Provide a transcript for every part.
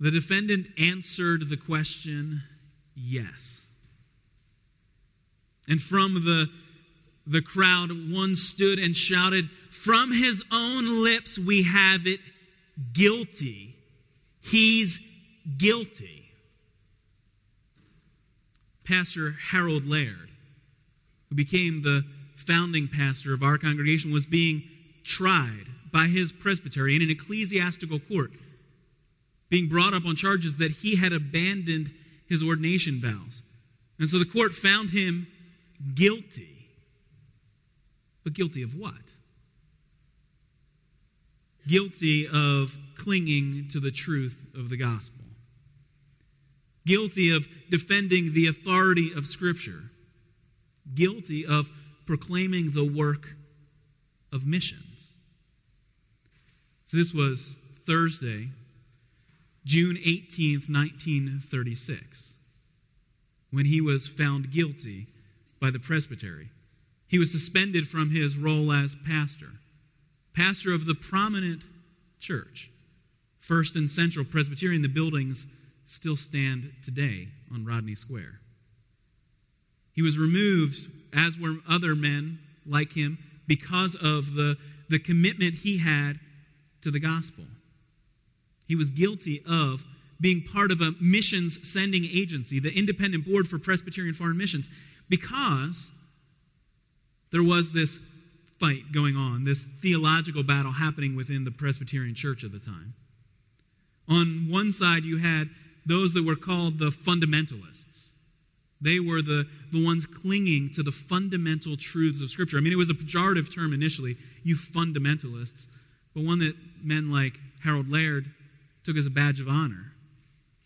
The defendant answered the question, yes. And from the, the crowd, one stood and shouted, From his own lips we have it guilty. He's guilty. Pastor Harold Laird, who became the founding pastor of our congregation, was being tried by his presbytery in an ecclesiastical court, being brought up on charges that he had abandoned his ordination vows. And so the court found him guilty. But guilty of what? Guilty of clinging to the truth of the gospel. Guilty of defending the authority of Scripture. Guilty of proclaiming the work of missions. So this was Thursday, June 18th, 1936, when he was found guilty by the presbytery. He was suspended from his role as pastor, pastor of the prominent church, First and Central Presbyterian. The buildings still stand today on Rodney Square. He was removed, as were other men like him, because of the, the commitment he had to the gospel. He was guilty of being part of a missions sending agency, the Independent Board for Presbyterian Foreign Missions, because there was this fight going on, this theological battle happening within the Presbyterian church at the time. On one side, you had those that were called the fundamentalists. They were the, the ones clinging to the fundamental truths of Scripture. I mean, it was a pejorative term initially, you fundamentalists, but one that men like Harold Laird took as a badge of honor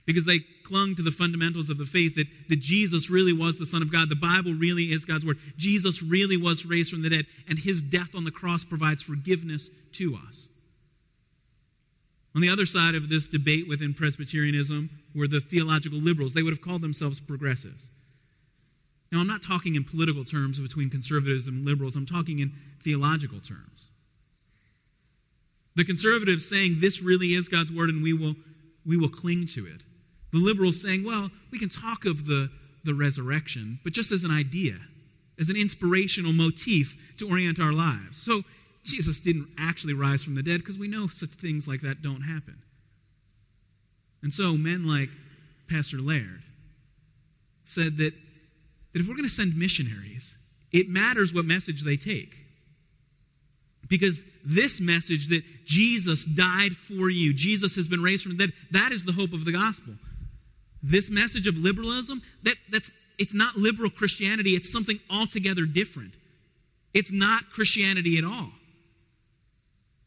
because they clung to the fundamentals of the faith that, that Jesus really was the Son of God. The Bible really is God's Word. Jesus really was raised from the dead, and his death on the cross provides forgiveness to us. On the other side of this debate within Presbyterianism were the theological liberals. They would have called themselves progressives. Now, I'm not talking in political terms between conservatives and liberals, I'm talking in theological terms. The conservatives saying this really is God's word and we will, we will cling to it. The liberals saying, well, we can talk of the, the resurrection, but just as an idea, as an inspirational motif to orient our lives. So Jesus didn't actually rise from the dead because we know such things like that don't happen. And so men like Pastor Laird said that, that if we're going to send missionaries, it matters what message they take. Because this message that Jesus died for you, Jesus has been raised from the dead, that is the hope of the gospel. This message of liberalism, that, that's, it's not liberal Christianity, it's something altogether different. It's not Christianity at all.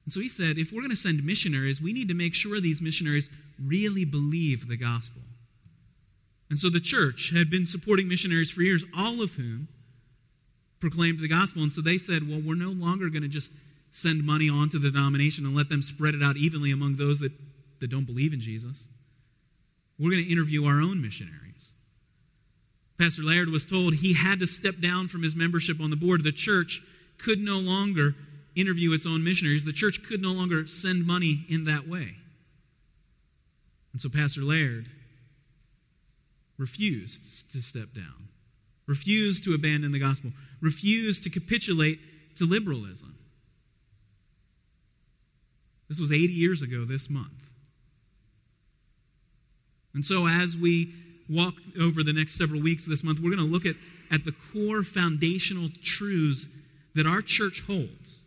And so he said, if we're going to send missionaries, we need to make sure these missionaries really believe the gospel. And so the church had been supporting missionaries for years, all of whom proclaimed the gospel. And so they said, well, we're no longer going to just send money on to the denomination and let them spread it out evenly among those that, that don't believe in Jesus. We're going to interview our own missionaries. Pastor Laird was told he had to step down from his membership on the board. The church could no longer interview its own missionaries, the church could no longer send money in that way. And so Pastor Laird refused to step down, refused to abandon the gospel, refused to capitulate to liberalism. This was 80 years ago this month. And so, as we walk over the next several weeks of this month, we're going to look at, at the core foundational truths that our church holds.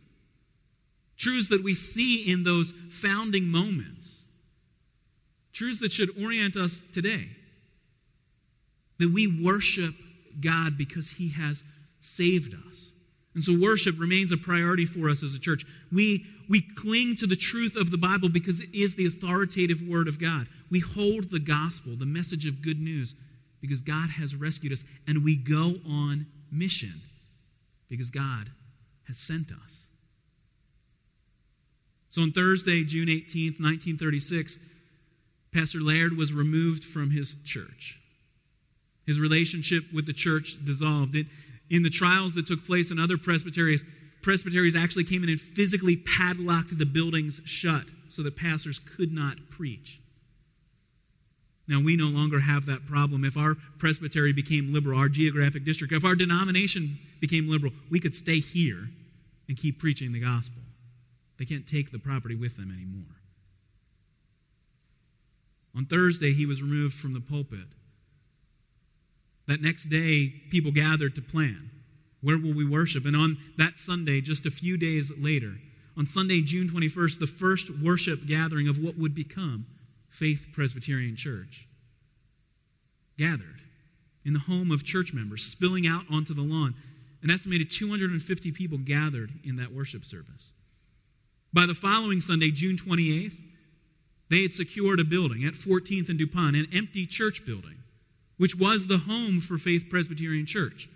Truths that we see in those founding moments. Truths that should orient us today. That we worship God because He has saved us. And so worship remains a priority for us as a church. We, we cling to the truth of the Bible because it is the authoritative word of God. We hold the gospel, the message of good news, because God has rescued us. And we go on mission because God has sent us. So on Thursday, June 18th, 1936, Pastor Laird was removed from his church. His relationship with the church dissolved. It, in the trials that took place in other presbyteries, presbyteries actually came in and physically padlocked the buildings shut so that pastors could not preach. Now, we no longer have that problem. If our presbytery became liberal, our geographic district, if our denomination became liberal, we could stay here and keep preaching the gospel. They can't take the property with them anymore. On Thursday, he was removed from the pulpit. That next day, people gathered to plan. Where will we worship? And on that Sunday, just a few days later, on Sunday, June 21st, the first worship gathering of what would become Faith Presbyterian Church gathered in the home of church members, spilling out onto the lawn. An estimated 250 people gathered in that worship service. By the following Sunday, June 28th, they had secured a building at 14th and DuPont, an empty church building, which was the home for Faith Presbyterian Church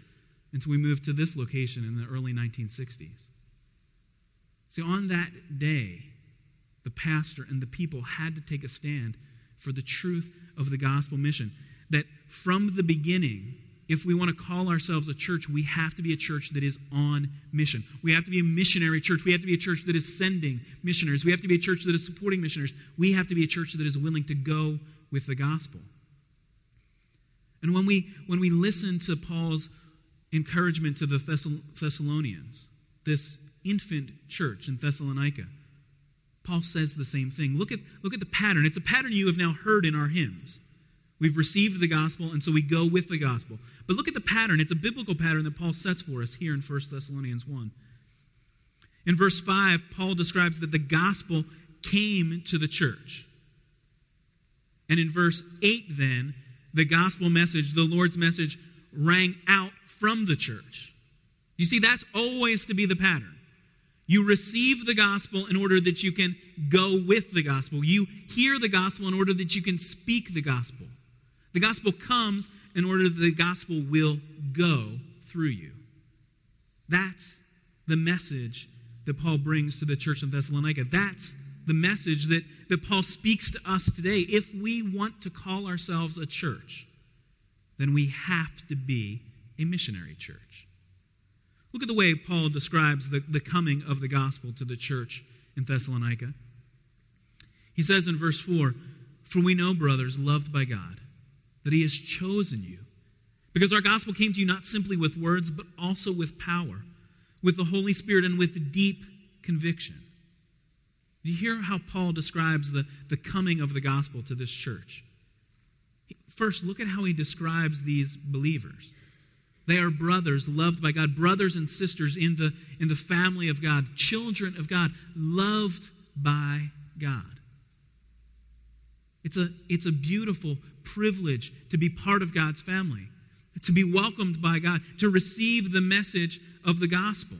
until we moved to this location in the early 1960s. See, on that day, the pastor and the people had to take a stand for the truth of the gospel mission. That from the beginning, if we want to call ourselves a church, we have to be a church that is on mission. We have to be a missionary church. We have to be a church that is sending missionaries. We have to be a church that is supporting missionaries. We have to be a church that is willing to go with the gospel. And when we, when we listen to Paul's encouragement to the Thessalonians, this infant church in Thessalonica, Paul says the same thing. Look at, look at the pattern. It's a pattern you have now heard in our hymns. We've received the gospel, and so we go with the gospel. But look at the pattern. It's a biblical pattern that Paul sets for us here in 1 Thessalonians 1. In verse 5, Paul describes that the gospel came to the church. And in verse 8, then, the gospel message, the Lord's message, rang out from the church. You see, that's always to be the pattern. You receive the gospel in order that you can go with the gospel. You hear the gospel in order that you can speak the gospel. The gospel comes in order that the gospel will go through you. That's the message that Paul brings to the church in Thessalonica. That's the message that, that Paul speaks to us today. If we want to call ourselves a church, then we have to be a missionary church. Look at the way Paul describes the, the coming of the gospel to the church in Thessalonica. He says in verse 4 For we know, brothers, loved by God, that He has chosen you. Because our gospel came to you not simply with words, but also with power, with the Holy Spirit, and with deep conviction. Do you hear how Paul describes the, the coming of the gospel to this church? First, look at how he describes these believers. They are brothers loved by God, brothers and sisters in the, in the family of God, children of God, loved by God. It's a, it's a beautiful privilege to be part of God's family, to be welcomed by God, to receive the message of the gospel.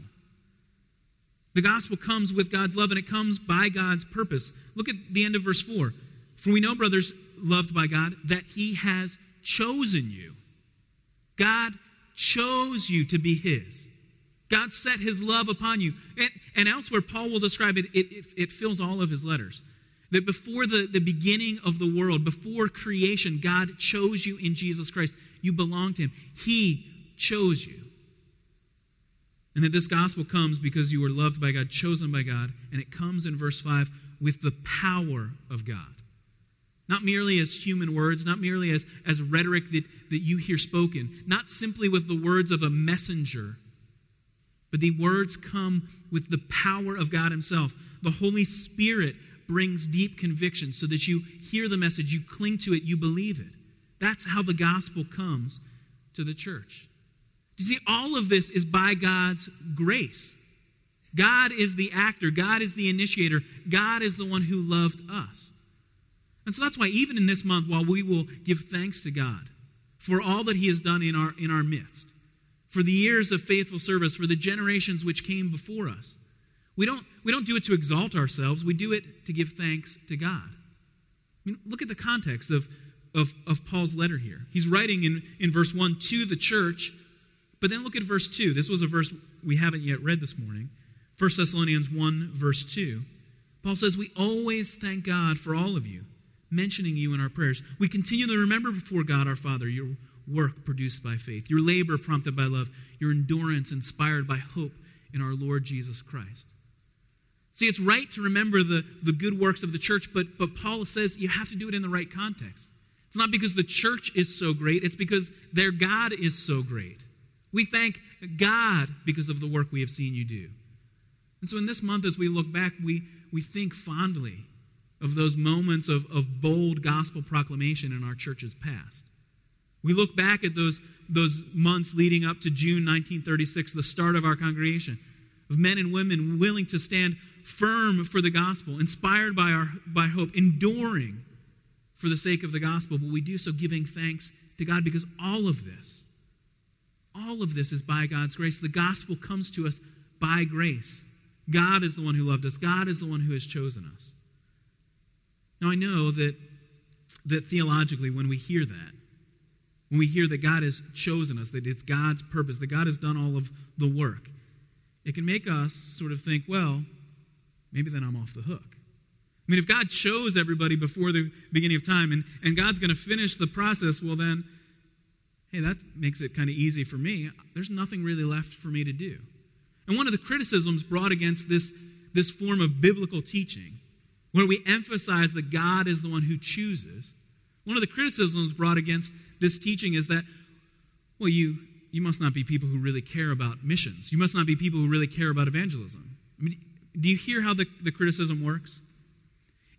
The gospel comes with God's love and it comes by God's purpose. Look at the end of verse 4. For we know, brothers, loved by God, that He has chosen you. God chose you to be His. God set His love upon you. And, and elsewhere, Paul will describe it, it, it, it fills all of his letters. That before the, the beginning of the world, before creation, God chose you in Jesus Christ. You belong to Him. He chose you. And that this gospel comes because you were loved by God, chosen by God, and it comes in verse 5 with the power of God. Not merely as human words, not merely as, as rhetoric that, that you hear spoken, not simply with the words of a messenger, but the words come with the power of God Himself. The Holy Spirit brings deep conviction so that you hear the message, you cling to it, you believe it. That's how the gospel comes to the church. You see, all of this is by God's grace. God is the actor, God is the initiator, God is the one who loved us. And so that's why, even in this month, while we will give thanks to God for all that He has done in our, in our midst, for the years of faithful service, for the generations which came before us, we don't, we don't do it to exalt ourselves, we do it to give thanks to God. I mean, look at the context of, of, of Paul's letter here. He's writing in, in verse 1 to the church, but then look at verse 2. This was a verse we haven't yet read this morning. 1 Thessalonians 1, verse 2. Paul says, We always thank God for all of you mentioning you in our prayers. We continually remember before God our Father your work produced by faith, your labor prompted by love, your endurance inspired by hope in our Lord Jesus Christ. See, it's right to remember the, the good works of the church, but, but Paul says you have to do it in the right context. It's It's not because the church is so great, it's because their God is so great. We thank God because of the work we have seen you do. And so in this month, as we look back, we, we think fondly of those moments of, of bold gospel proclamation in our church's past. We look back at those, those months leading up to June 1936, the start of our congregation, of men and women willing to stand firm for the gospel, inspired by, our, by hope, enduring for the sake of the gospel, but we do so giving thanks to God because all of this, all of this is by God's grace. The gospel comes to us by grace. God is the one who loved us, God is the one who has chosen us. Now, I know that, that theologically, when we hear that, when we hear that God has chosen us, that it's God's purpose, that God has done all of the work, it can make us sort of think, well, maybe then I'm off the hook. I mean, if God chose everybody before the beginning of time and, and God's going to finish the process, well, then, hey, that makes it kind of easy for me. There's nothing really left for me to do. And one of the criticisms brought against this, this form of biblical teaching, where we emphasize that God is the one who chooses, one of the criticisms brought against this teaching is that, well, you, you must not be people who really care about missions. You must not be people who really care about evangelism. I mean, do you hear how the, the criticism works?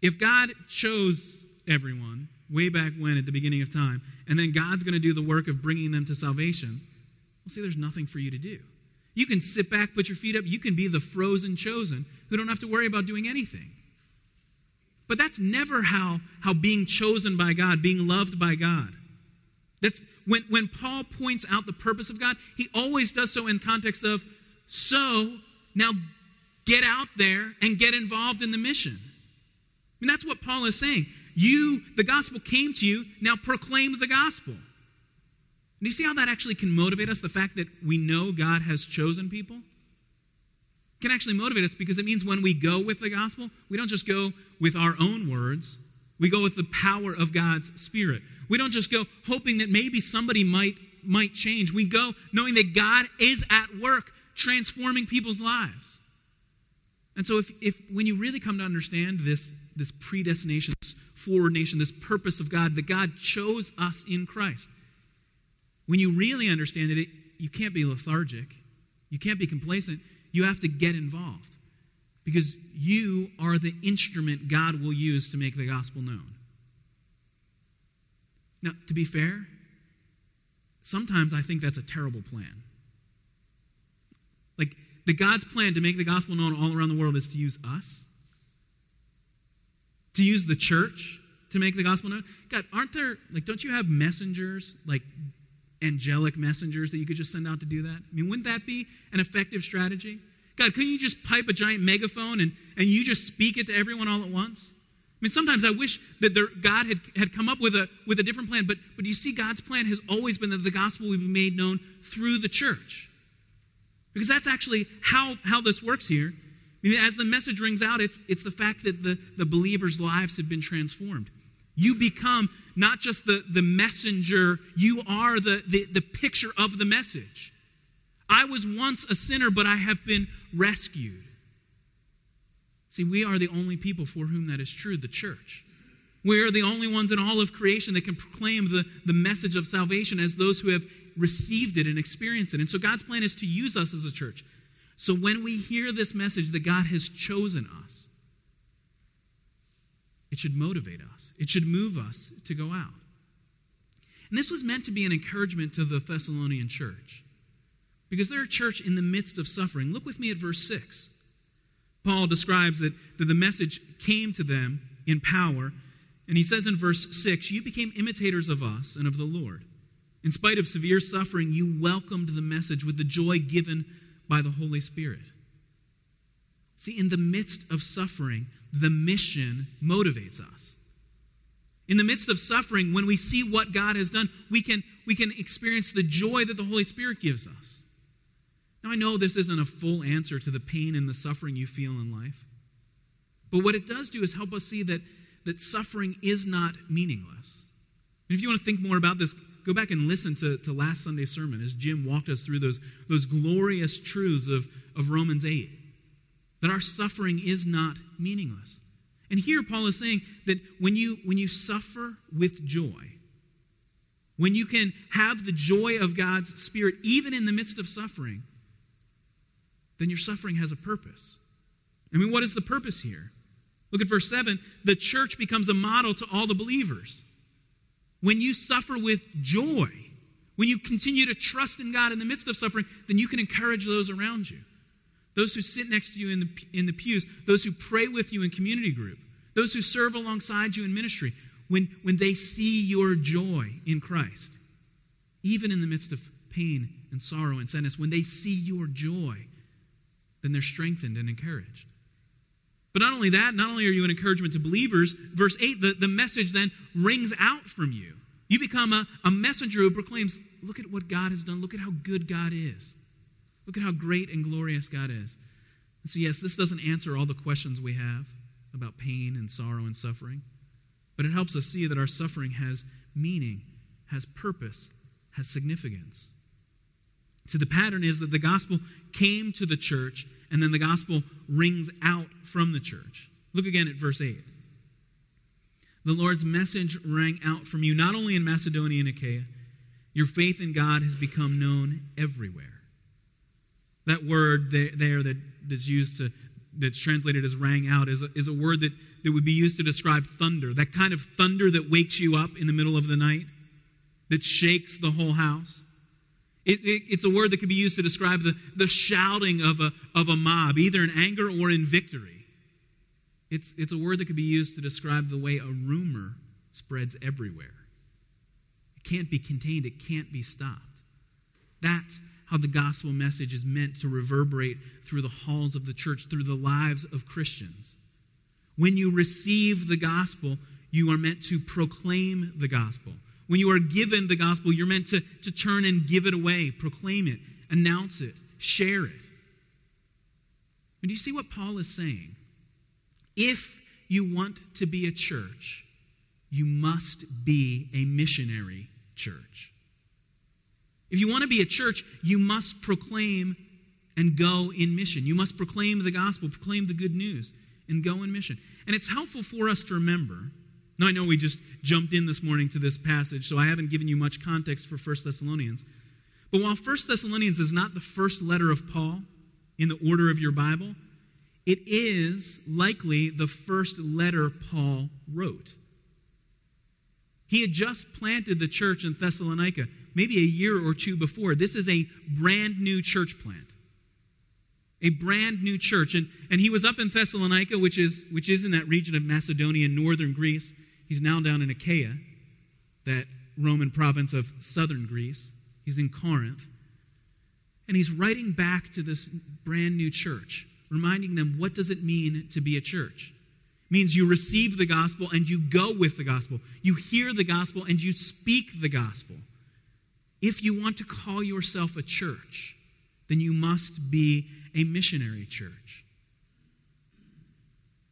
If God chose everyone way back when at the beginning of time, and then God's going to do the work of bringing them to salvation, well, see, there's nothing for you to do. You can sit back, put your feet up, you can be the frozen chosen who don't have to worry about doing anything. But that's never how, how being chosen by God, being loved by God. That's when, when Paul points out the purpose of God, he always does so in context of, so now get out there and get involved in the mission. I mean, that's what Paul is saying. You, the gospel came to you, now proclaim the gospel. And you see how that actually can motivate us? The fact that we know God has chosen people can actually motivate us because it means when we go with the gospel, we don't just go with our own words, we go with the power of God's Spirit. We don't just go hoping that maybe somebody might, might change. We go knowing that God is at work transforming people's lives. And so, if, if when you really come to understand this, this predestination, foreordination, this purpose of God, that God chose us in Christ, when you really understand it, you can't be lethargic, you can't be complacent, you have to get involved. Because you are the instrument God will use to make the gospel known. Now, to be fair, sometimes I think that's a terrible plan. Like, the God's plan to make the gospel known all around the world is to use us, to use the church to make the gospel known. God, aren't there, like, don't you have messengers, like angelic messengers that you could just send out to do that? I mean, wouldn't that be an effective strategy? God, couldn't you just pipe a giant megaphone and, and you just speak it to everyone all at once? I mean, sometimes I wish that there, God had, had come up with a, with a different plan, but, but you see, God's plan has always been that the gospel would be made known through the church. Because that's actually how, how this works here. I mean, as the message rings out, it's, it's the fact that the, the believers' lives have been transformed. You become not just the, the messenger, you are the, the, the picture of the message. I was once a sinner, but I have been rescued. See, we are the only people for whom that is true, the church. We are the only ones in all of creation that can proclaim the, the message of salvation as those who have received it and experienced it. And so God's plan is to use us as a church. So when we hear this message that God has chosen us, it should motivate us, it should move us to go out. And this was meant to be an encouragement to the Thessalonian church because they're a church in the midst of suffering. Look with me at verse 6. Paul describes that, that the message came to them in power. And he says in verse 6 You became imitators of us and of the Lord. In spite of severe suffering, you welcomed the message with the joy given by the Holy Spirit. See, in the midst of suffering, the mission motivates us. In the midst of suffering, when we see what God has done, we can, we can experience the joy that the Holy Spirit gives us. Now, I know this isn't a full answer to the pain and the suffering you feel in life, but what it does do is help us see that, that suffering is not meaningless. And if you want to think more about this, Go back and listen to, to last Sunday's sermon as Jim walked us through those, those glorious truths of, of Romans 8 that our suffering is not meaningless. And here Paul is saying that when you, when you suffer with joy, when you can have the joy of God's Spirit even in the midst of suffering, then your suffering has a purpose. I mean, what is the purpose here? Look at verse 7. The church becomes a model to all the believers. When you suffer with joy, when you continue to trust in God in the midst of suffering, then you can encourage those around you. Those who sit next to you in the, in the pews, those who pray with you in community group, those who serve alongside you in ministry, when, when they see your joy in Christ, even in the midst of pain and sorrow and sadness, when they see your joy, then they're strengthened and encouraged. But not only that, not only are you an encouragement to believers, verse 8, the, the message then rings out from you. You become a, a messenger who proclaims, Look at what God has done. Look at how good God is. Look at how great and glorious God is. And so, yes, this doesn't answer all the questions we have about pain and sorrow and suffering, but it helps us see that our suffering has meaning, has purpose, has significance. So, the pattern is that the gospel came to the church, and then the gospel rings out from the church. Look again at verse 8. The Lord's message rang out from you, not only in Macedonia and Achaia, your faith in God has become known everywhere. That word there that, that's used to, that's translated as rang out, is a, is a word that, that would be used to describe thunder. That kind of thunder that wakes you up in the middle of the night, that shakes the whole house. It, it, it's a word that could be used to describe the, the shouting of a, of a mob, either in anger or in victory. It's, it's a word that could be used to describe the way a rumor spreads everywhere. It can't be contained, it can't be stopped. That's how the gospel message is meant to reverberate through the halls of the church, through the lives of Christians. When you receive the gospel, you are meant to proclaim the gospel. When you are given the gospel, you're meant to, to turn and give it away, proclaim it, announce it, share it. And do you see what Paul is saying? If you want to be a church, you must be a missionary church. If you want to be a church, you must proclaim and go in mission. You must proclaim the gospel, proclaim the good news, and go in mission. And it's helpful for us to remember now, I know we just jumped in this morning to this passage, so I haven't given you much context for 1 Thessalonians. But while 1 Thessalonians is not the first letter of Paul in the order of your Bible, it is likely the first letter Paul wrote. He had just planted the church in Thessalonica, maybe a year or two before. This is a brand new church plant. A brand new church. And, and he was up in Thessalonica, which is, which is in that region of Macedonia, and northern Greece. He's now down in Achaia, that Roman province of southern Greece. He's in Corinth. And he's writing back to this brand new church, reminding them what does it mean to be a church? It means you receive the gospel and you go with the gospel. You hear the gospel and you speak the gospel. If you want to call yourself a church, then you must be a missionary church.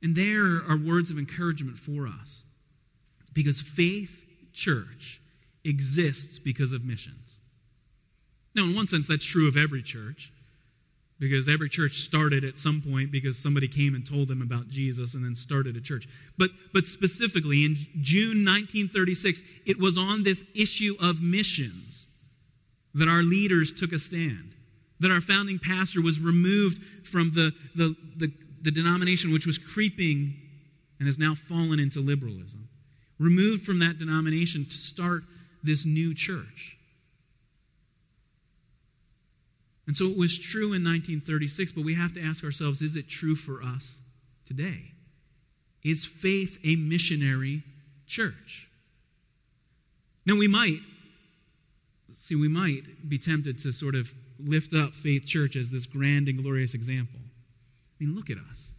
And there are words of encouragement for us. Because faith church exists because of missions. Now, in one sense, that's true of every church, because every church started at some point because somebody came and told them about Jesus and then started a church. But, but specifically, in June 1936, it was on this issue of missions that our leaders took a stand, that our founding pastor was removed from the, the, the, the denomination which was creeping and has now fallen into liberalism removed from that denomination to start this new church. And so it was true in 1936, but we have to ask ourselves is it true for us today? Is faith a missionary church? Now, we might, see, we might be tempted to sort of lift up Faith Church as this grand and glorious example. I mean, look at us.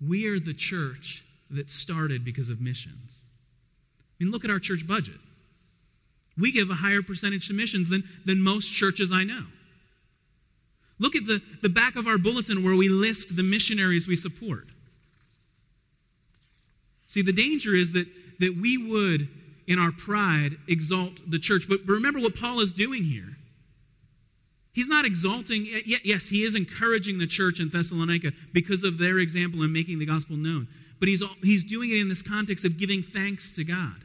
We are the church that started because of missions. I mean, look at our church budget. We give a higher percentage to missions than, than most churches I know. Look at the, the back of our bulletin where we list the missionaries we support. See, the danger is that, that we would, in our pride, exalt the church. But remember what Paul is doing here. He's not exalting, yes, he is encouraging the church in Thessalonica because of their example in making the gospel known but he's, he's doing it in this context of giving thanks to God.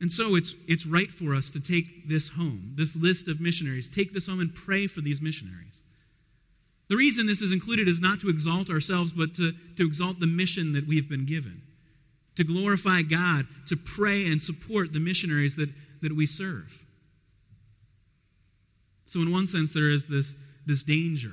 And so it's, it's right for us to take this home, this list of missionaries, take this home and pray for these missionaries. The reason this is included is not to exalt ourselves, but to, to exalt the mission that we've been given, to glorify God, to pray and support the missionaries that, that we serve. So, in one sense, there is this, this danger.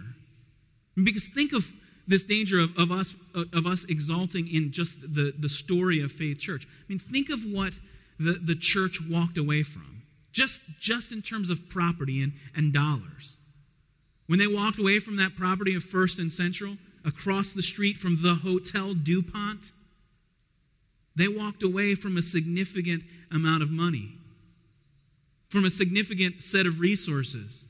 Because think of this danger of, of, us, of us exalting in just the, the story of Faith Church. I mean, think of what the, the church walked away from, just, just in terms of property and, and dollars. When they walked away from that property of First and Central, across the street from the Hotel DuPont, they walked away from a significant amount of money, from a significant set of resources.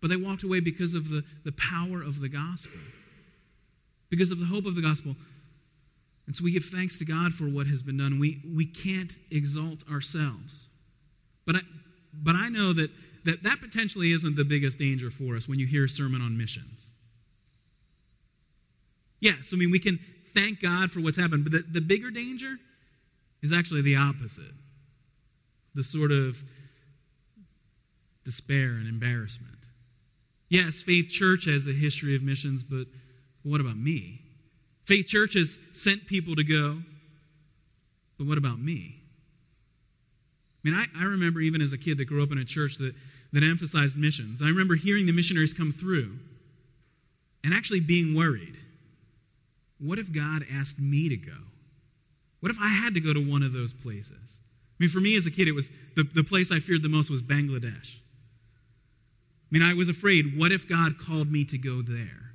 But they walked away because of the, the power of the gospel because of the hope of the gospel. And so we give thanks to God for what has been done. We, we can't exalt ourselves. But I, but I know that, that that potentially isn't the biggest danger for us when you hear a sermon on missions. Yes, I mean, we can thank God for what's happened, but the, the bigger danger is actually the opposite the sort of despair and embarrassment. Yes, Faith Church has a history of missions, but what about me? Faith Church has sent people to go, but what about me? I mean, I, I remember even as a kid that grew up in a church that, that emphasized missions. I remember hearing the missionaries come through and actually being worried. What if God asked me to go? What if I had to go to one of those places? I mean, for me as a kid, it was the, the place I feared the most was Bangladesh. I mean, I was afraid, what if God called me to go there?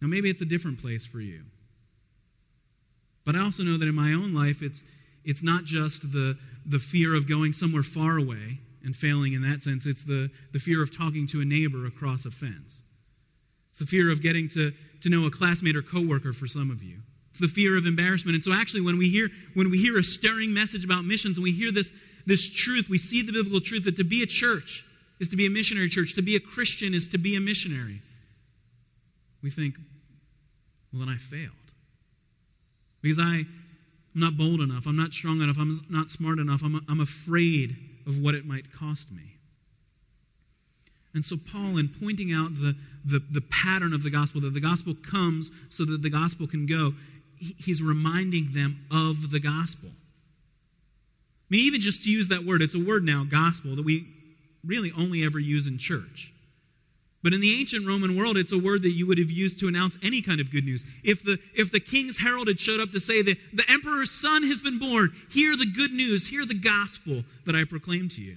Now, maybe it's a different place for you. But I also know that in my own life, it's, it's not just the, the fear of going somewhere far away and failing in that sense, it's the, the fear of talking to a neighbor across a fence. It's the fear of getting to, to know a classmate or coworker for some of you. It's the fear of embarrassment. And so actually when we hear when we hear a stirring message about missions and we hear this, this truth, we see the biblical truth that to be a church is to be a missionary church, to be a Christian is to be a missionary we think, well, then I failed. Because I, am not bold enough, I'm not strong enough, I'm not smart enough, I'm, I'm afraid of what it might cost me. And so, Paul, in pointing out the, the, the, pattern of the gospel, that the gospel comes so that the gospel can go, he's reminding them of the gospel. I mean, even just to use that word, it's a word now, gospel, that we really only ever use in church. But in the ancient Roman world, it's a word that you would have used to announce any kind of good news. If the, if the king's herald had showed up to say that the emperor's son has been born, hear the good news, hear the gospel that I proclaim to you.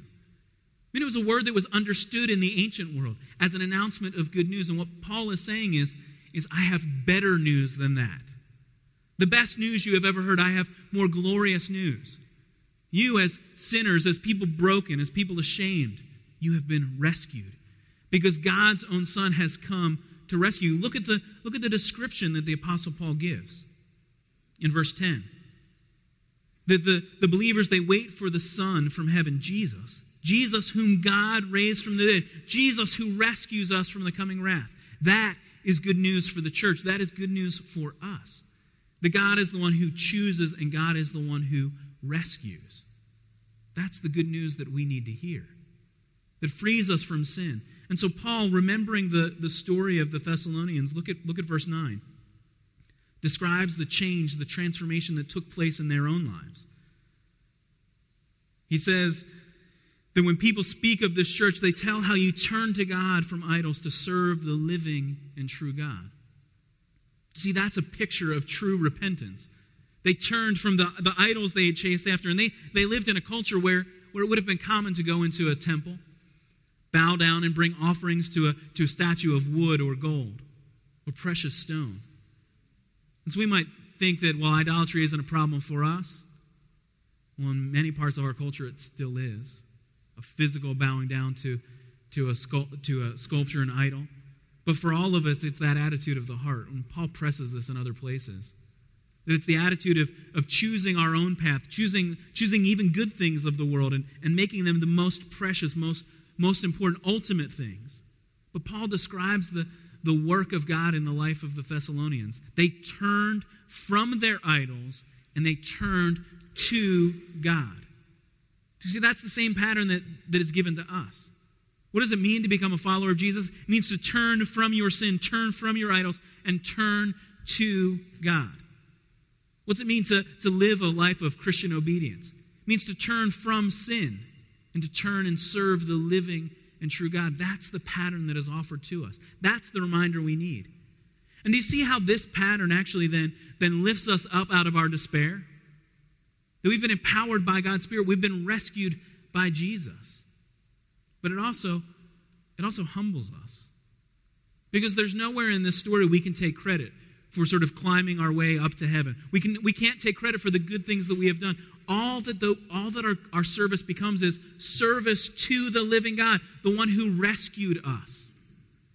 I mean, it was a word that was understood in the ancient world as an announcement of good news. And what Paul is saying is, is I have better news than that. The best news you have ever heard, I have more glorious news. You, as sinners, as people broken, as people ashamed, you have been rescued because God's own Son has come to rescue. You look at the, look at the description that the Apostle Paul gives in verse 10. That the, the believers, they wait for the Son from heaven, Jesus. Jesus, whom God raised from the dead. Jesus, who rescues us from the coming wrath. That is good news for the church. That is good news for us. That God is the one who chooses and God is the one who rescues. That's the good news that we need to hear. That frees us from sin, and so, Paul, remembering the, the story of the Thessalonians, look at, look at verse 9, describes the change, the transformation that took place in their own lives. He says that when people speak of this church, they tell how you turn to God from idols to serve the living and true God. See, that's a picture of true repentance. They turned from the, the idols they had chased after, and they, they lived in a culture where, where it would have been common to go into a temple bow down and bring offerings to a, to a statue of wood or gold or precious stone. And so we might think that, well, idolatry isn't a problem for us. Well, in many parts of our culture, it still is. A physical bowing down to, to, a, sculpt, to a sculpture and idol. But for all of us, it's that attitude of the heart. And Paul presses this in other places. That it's the attitude of, of choosing our own path, choosing, choosing even good things of the world and, and making them the most precious, most most important, ultimate things. But Paul describes the, the work of God in the life of the Thessalonians. They turned from their idols and they turned to God. You see, that's the same pattern that, that is given to us. What does it mean to become a follower of Jesus? It means to turn from your sin, turn from your idols, and turn to God. What's it mean to, to live a life of Christian obedience? It means to turn from sin and to turn and serve the living and true God. That's the pattern that is offered to us. That's the reminder we need. And do you see how this pattern actually then, then lifts us up out of our despair? That we've been empowered by God's Spirit, we've been rescued by Jesus. But it also it also humbles us. Because there's nowhere in this story we can take credit for sort of climbing our way up to heaven. We, can, we can't take credit for the good things that we have done. All that, the, all that our, our service becomes is service to the living God, the one who rescued us.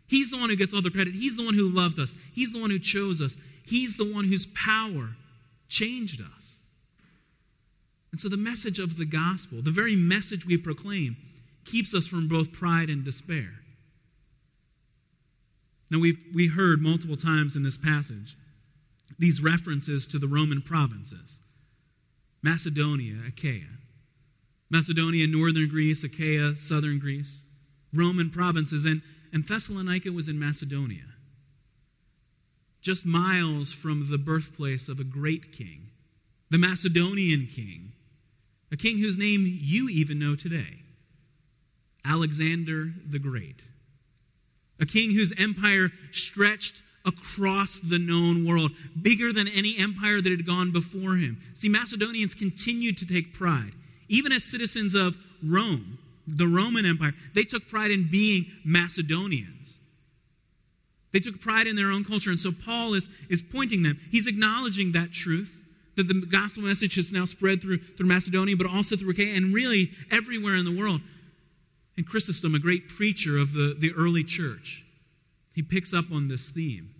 He's the one who gets all the credit. He's the one who loved us. He's the one who chose us. He's the one whose power changed us. And so the message of the gospel, the very message we proclaim, keeps us from both pride and despair. Now, we've we heard multiple times in this passage these references to the Roman provinces Macedonia, Achaia. Macedonia, northern Greece, Achaia, southern Greece. Roman provinces. And, and Thessalonica was in Macedonia, just miles from the birthplace of a great king, the Macedonian king, a king whose name you even know today Alexander the Great a king whose empire stretched across the known world, bigger than any empire that had gone before him. See, Macedonians continued to take pride, even as citizens of Rome, the Roman Empire. They took pride in being Macedonians. They took pride in their own culture. And so Paul is, is pointing them. He's acknowledging that truth that the gospel message has now spread through, through Macedonia, but also through Achaia, and really everywhere in the world. And Chrysostom, a great preacher of the, the early church, he picks up on this theme.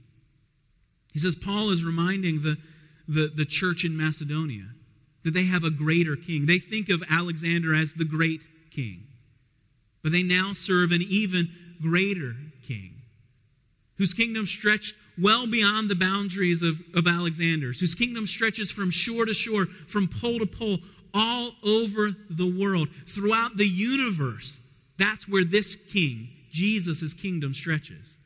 He says Paul is reminding the, the, the church in Macedonia that they have a greater king. They think of Alexander as the great king, but they now serve an even greater king whose kingdom stretched well beyond the boundaries of, of Alexander's, whose kingdom stretches from shore to shore, from pole to pole, all over the world, throughout the universe. That's where this king, Jesus' kingdom, stretches.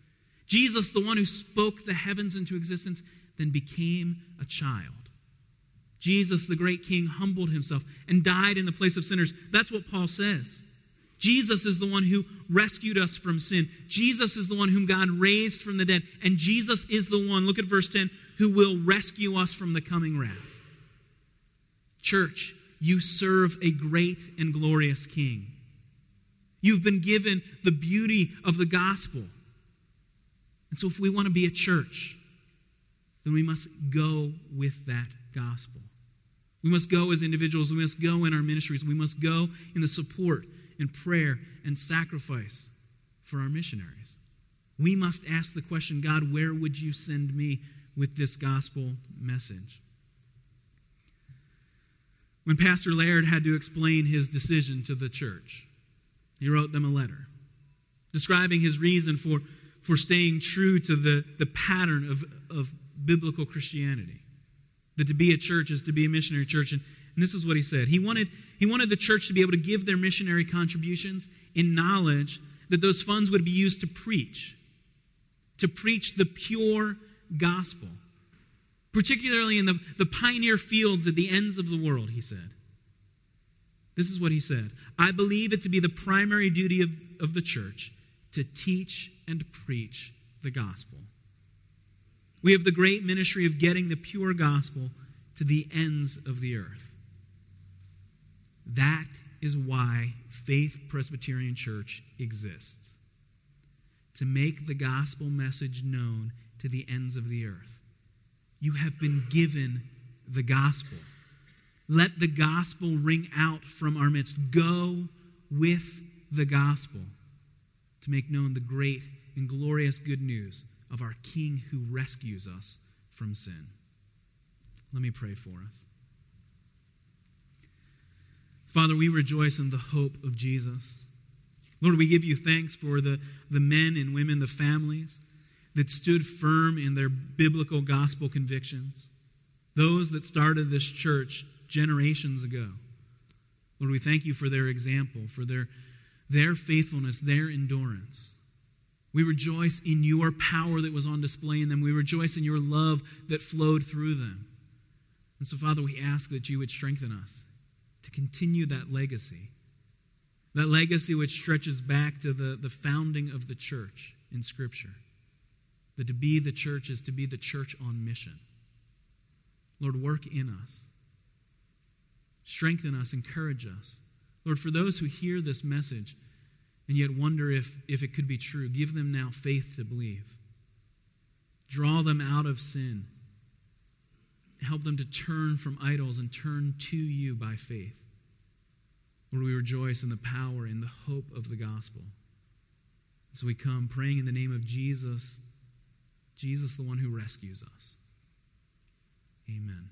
Jesus, the one who spoke the heavens into existence, then became a child. Jesus, the great king, humbled himself and died in the place of sinners. That's what Paul says. Jesus is the one who rescued us from sin. Jesus is the one whom God raised from the dead. And Jesus is the one, look at verse 10, who will rescue us from the coming wrath. Church, you serve a great and glorious king. You've been given the beauty of the gospel. And so, if we want to be a church, then we must go with that gospel. We must go as individuals. We must go in our ministries. We must go in the support and prayer and sacrifice for our missionaries. We must ask the question God, where would you send me with this gospel message? When Pastor Laird had to explain his decision to the church, he wrote them a letter describing his reason for, for staying true to the, the pattern of, of biblical Christianity. That to be a church is to be a missionary church. And, and this is what he said. He wanted, he wanted the church to be able to give their missionary contributions in knowledge that those funds would be used to preach, to preach the pure gospel, particularly in the, the pioneer fields at the ends of the world, he said. This is what he said I believe it to be the primary duty of, of the church to teach and preach the gospel. We have the great ministry of getting the pure gospel to the ends of the earth. That is why Faith Presbyterian Church exists to make the gospel message known to the ends of the earth. You have been given the gospel. Let the gospel ring out from our midst. Go with the gospel to make known the great and glorious good news of our King who rescues us from sin. Let me pray for us. Father, we rejoice in the hope of Jesus. Lord, we give you thanks for the, the men and women, the families that stood firm in their biblical gospel convictions. Those that started this church generations ago. Lord, we thank you for their example, for their, their faithfulness, their endurance. We rejoice in your power that was on display in them. We rejoice in your love that flowed through them. And so, Father, we ask that you would strengthen us to continue that legacy. That legacy which stretches back to the, the founding of the church in Scripture. That to be the church is to be the church on mission. Lord, work in us. Strengthen us, encourage us. Lord, for those who hear this message and yet wonder if, if it could be true, give them now faith to believe. Draw them out of sin. Help them to turn from idols and turn to you by faith. Lord, we rejoice in the power and the hope of the gospel. So we come praying in the name of Jesus, Jesus, the one who rescues us. Amen.